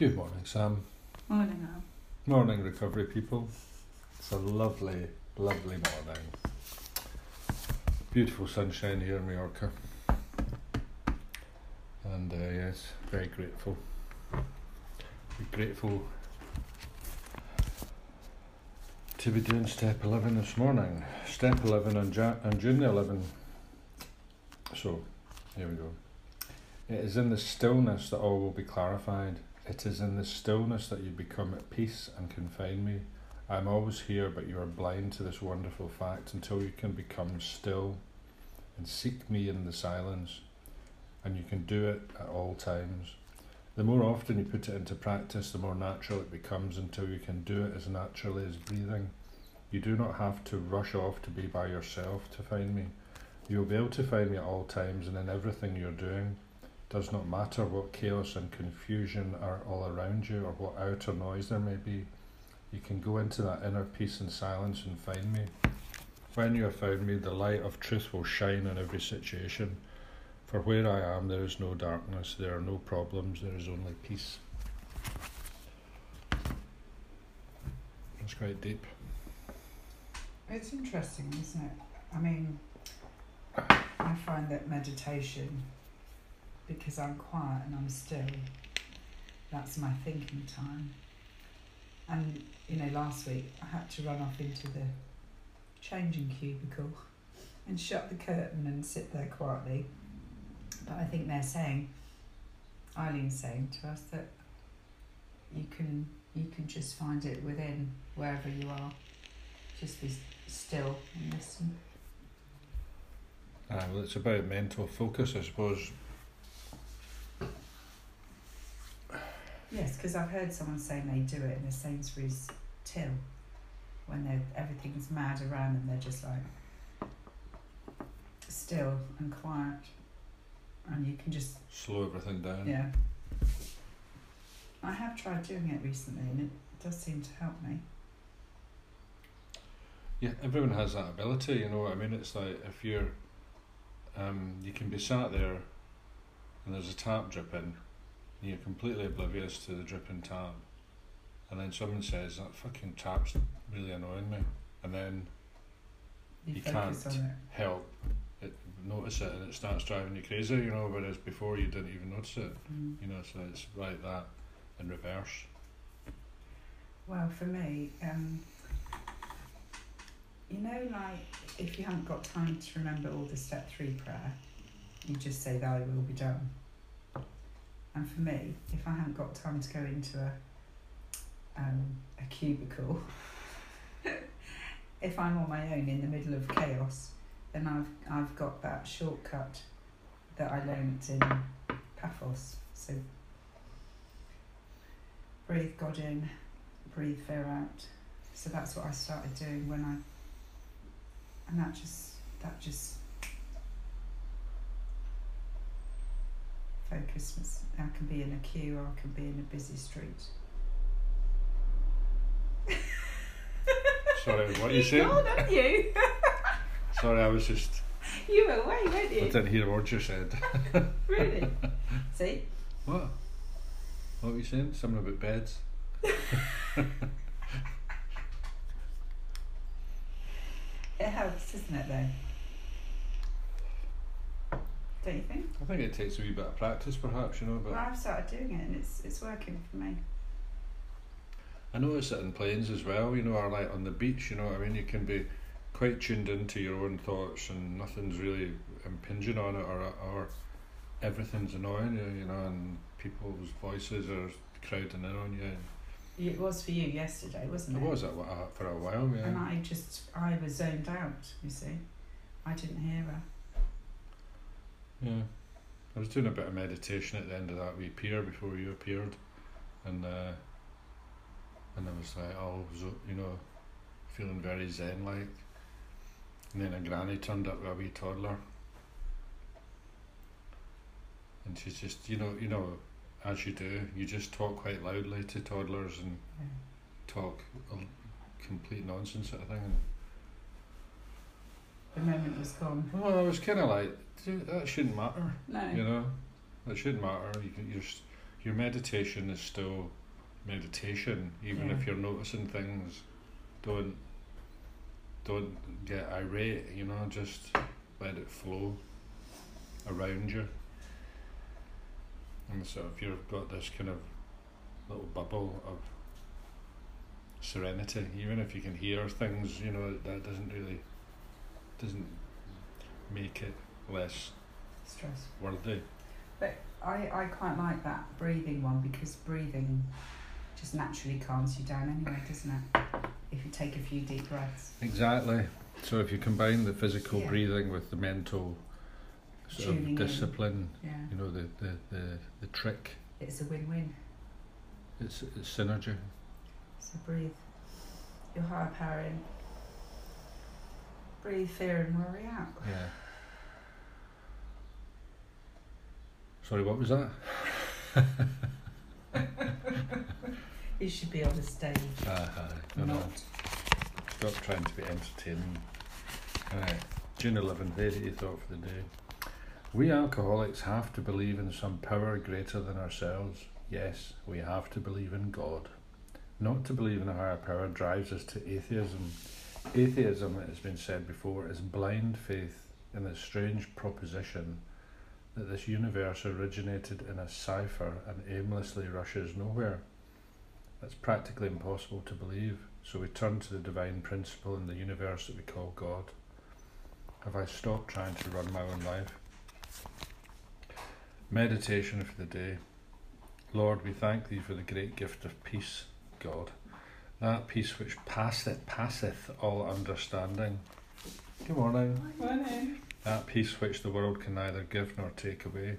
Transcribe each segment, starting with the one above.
Good morning, Sam. Morning, Al. Morning, recovery people. It's a lovely, lovely morning. Beautiful sunshine here in Mallorca. And uh, yes, very grateful. Be grateful to be doing step 11 this morning. Step 11 on, ja- on June the 11th. So, here we go. It is in the stillness that all will be clarified. It is in the stillness that you become at peace and can find me. I am always here, but you are blind to this wonderful fact until you can become still and seek me in the silence. And you can do it at all times. The more often you put it into practice, the more natural it becomes until you can do it as naturally as breathing. You do not have to rush off to be by yourself to find me. You will be able to find me at all times and in everything you're doing does not matter what chaos and confusion are all around you or what outer noise there may be. You can go into that inner peace and silence and find me. When you have found me, the light of truth will shine in every situation. For where I am, there is no darkness, there are no problems, there is only peace. That's quite deep. It's interesting, isn't it? I mean, I find that meditation, because I'm quiet and I'm still, that's my thinking time. And, you know, last week I had to run off into the changing cubicle and shut the curtain and sit there quietly. But I think they're saying, Eileen's saying to us that you can you can just find it within wherever you are. Just be still and listen. Uh, well, it's about mental focus, I suppose. Yes, because I've heard someone saying they do it in a Sainsbury's till when they're everything's mad around them. they're just like still and quiet, and you can just Slow everything down. yeah. I have tried doing it recently, and it does seem to help me. Yeah, everyone has that ability, you know what I mean? It's like if you're, um, you can be sat there and there's a tap dripping, and you're completely oblivious to the dripping tap, and then someone says, That fucking tap's really annoying me, and then You, You can't. help it, notice it, and it starts driving you crazy, you know, whereas before you didn't even notice it, Mm. you know, so it's like that in reverse. Well, for me, um, you know, like if you haven't got time to remember all the step three prayer, you just say thy will be done. And for me, if I haven't got time to go into a um, a cubicle, if I'm on my own in the middle of chaos, then I've I've got that shortcut that I learnt in Paphos. So breathe God in, breathe fear out. So that's what I started doing when I, and that just that just focus was. I can be in a queue or I can be in a busy street. Sorry, what you saying? God, aren't you? Sorry, I was just, you were away, weren't I you? didn't hear a word you said. Really? See? What? What were you saying? Something about beds? It helps, doesn't it? Though. Think? I think it takes a wee bit of practice, perhaps, you know, but Well, I've started doing it, and it's it's working for me. I notice it in planes as well, you know, or like on the beach, you know what I mean? You can be quite tuned into your own thoughts and nothing's really impinging on it or, or everything's annoying you, you know, and people's voices are crowding in on you. It was for you yesterday, wasn't It it? was uh, for a while, yeah. And. I just, I was zoned out, you see. I didn't hear her. Yeah. I was doing a bit of meditation at the end of that wee pier before you appeared and uh, and I was like, oh, zo- you know, feeling very zen like. And then a granny turned up with a wee toddler. And she's just, you know, you know, as you do, you just talk quite loudly to toddlers and Yeah. talk complete nonsense sort of thing. The moment was gone. Well, I was kind of like, that shouldn't matter. No. You know, it shouldn't matter. You can, you're, your meditation is still meditation, even Yeah. if you're noticing things. Don't don't get irate. You know, just let it flow around you. And so, if you've got this kind of little bubble of serenity, even if you can hear things, you know, that doesn't really doesn't make it less Stress. worthy. But I, I quite like that breathing one because breathing just naturally calms you down anyway, doesn't it? If you take a few deep breaths. Exactly. So if you combine the physical Yeah. breathing with the mental sort Tuning of discipline, Yeah. you know, the, the, the, the trick, It's a win win. it's, it's synergy. So breathe your higher power in. Breathe fear and worry out. Yeah. Sorry, what was that? You should be on the stage, Uh, no, no. not. Stop trying to be entertaining. Alright, June 11th, AA thought for the day. We alcoholics have to believe in some power greater than ourselves. Yes, we have to believe in God. Not to believe in a higher power drives us to atheism. Atheism, it has been said before, is blind faith in the strange proposition that this universe originated in a cipher and aimlessly rushes nowhere. That's practically impossible to believe. So we turn to the divine principle in the universe that we call God. Have I stopped trying to run my own life? Meditation for the day. Lord, we thank thee for the great gift of peace, God. That peace which passeth, passeth all understanding. Good morning. Good morning. That peace which the world can neither give nor take away.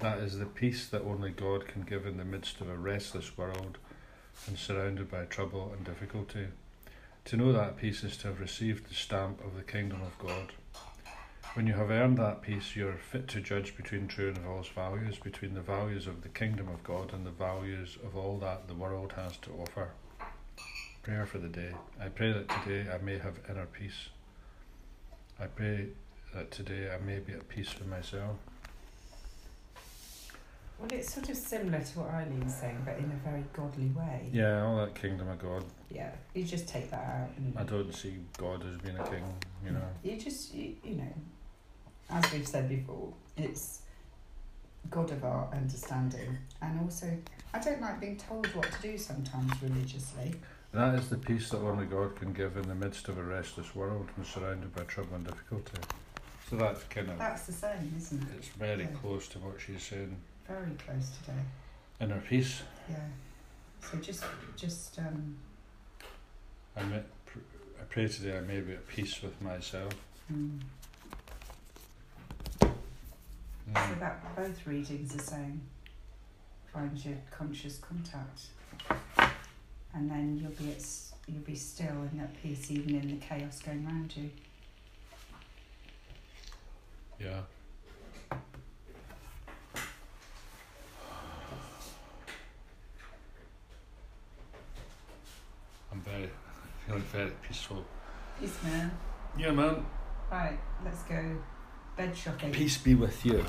That is the peace that only God can give in the midst of a restless world and surrounded by trouble and difficulty. To know that peace is to have received the stamp of the kingdom of God. When you have earned that peace, you are fit to judge between true and false values, between the values of the kingdom of God and the values of all that the world has to offer. Prayer for the day. I pray that today I may have inner peace. I pray that today I may be at peace with myself. Well, it's sort of similar to what Eileen's saying, but in a very godly way. Yeah, all that kingdom of God. Yeah, you just take that out and I don't see God as being a king, you know. You just, you, you know, as we've said before, it's God of our understanding. And also, I don't like being told what to do sometimes religiously. That is the peace that only God can give in the midst of a restless world and surrounded by trouble and difficulty. So that's kind of, That's the same, isn't it? it's very Yeah. close to what she's saying. Very close today. Inner peace. Yeah. So just, just, um, I, may, pr- I pray today I may be at peace with myself. mm. so that both readings are saying find your conscious contact, and then you'll be at, you'll be still and at peace even in the chaos going around you. Yeah. I'm very, feeling very peaceful. Peace, man. Yeah, man. Right, let's go bed shopping. Peace be with you.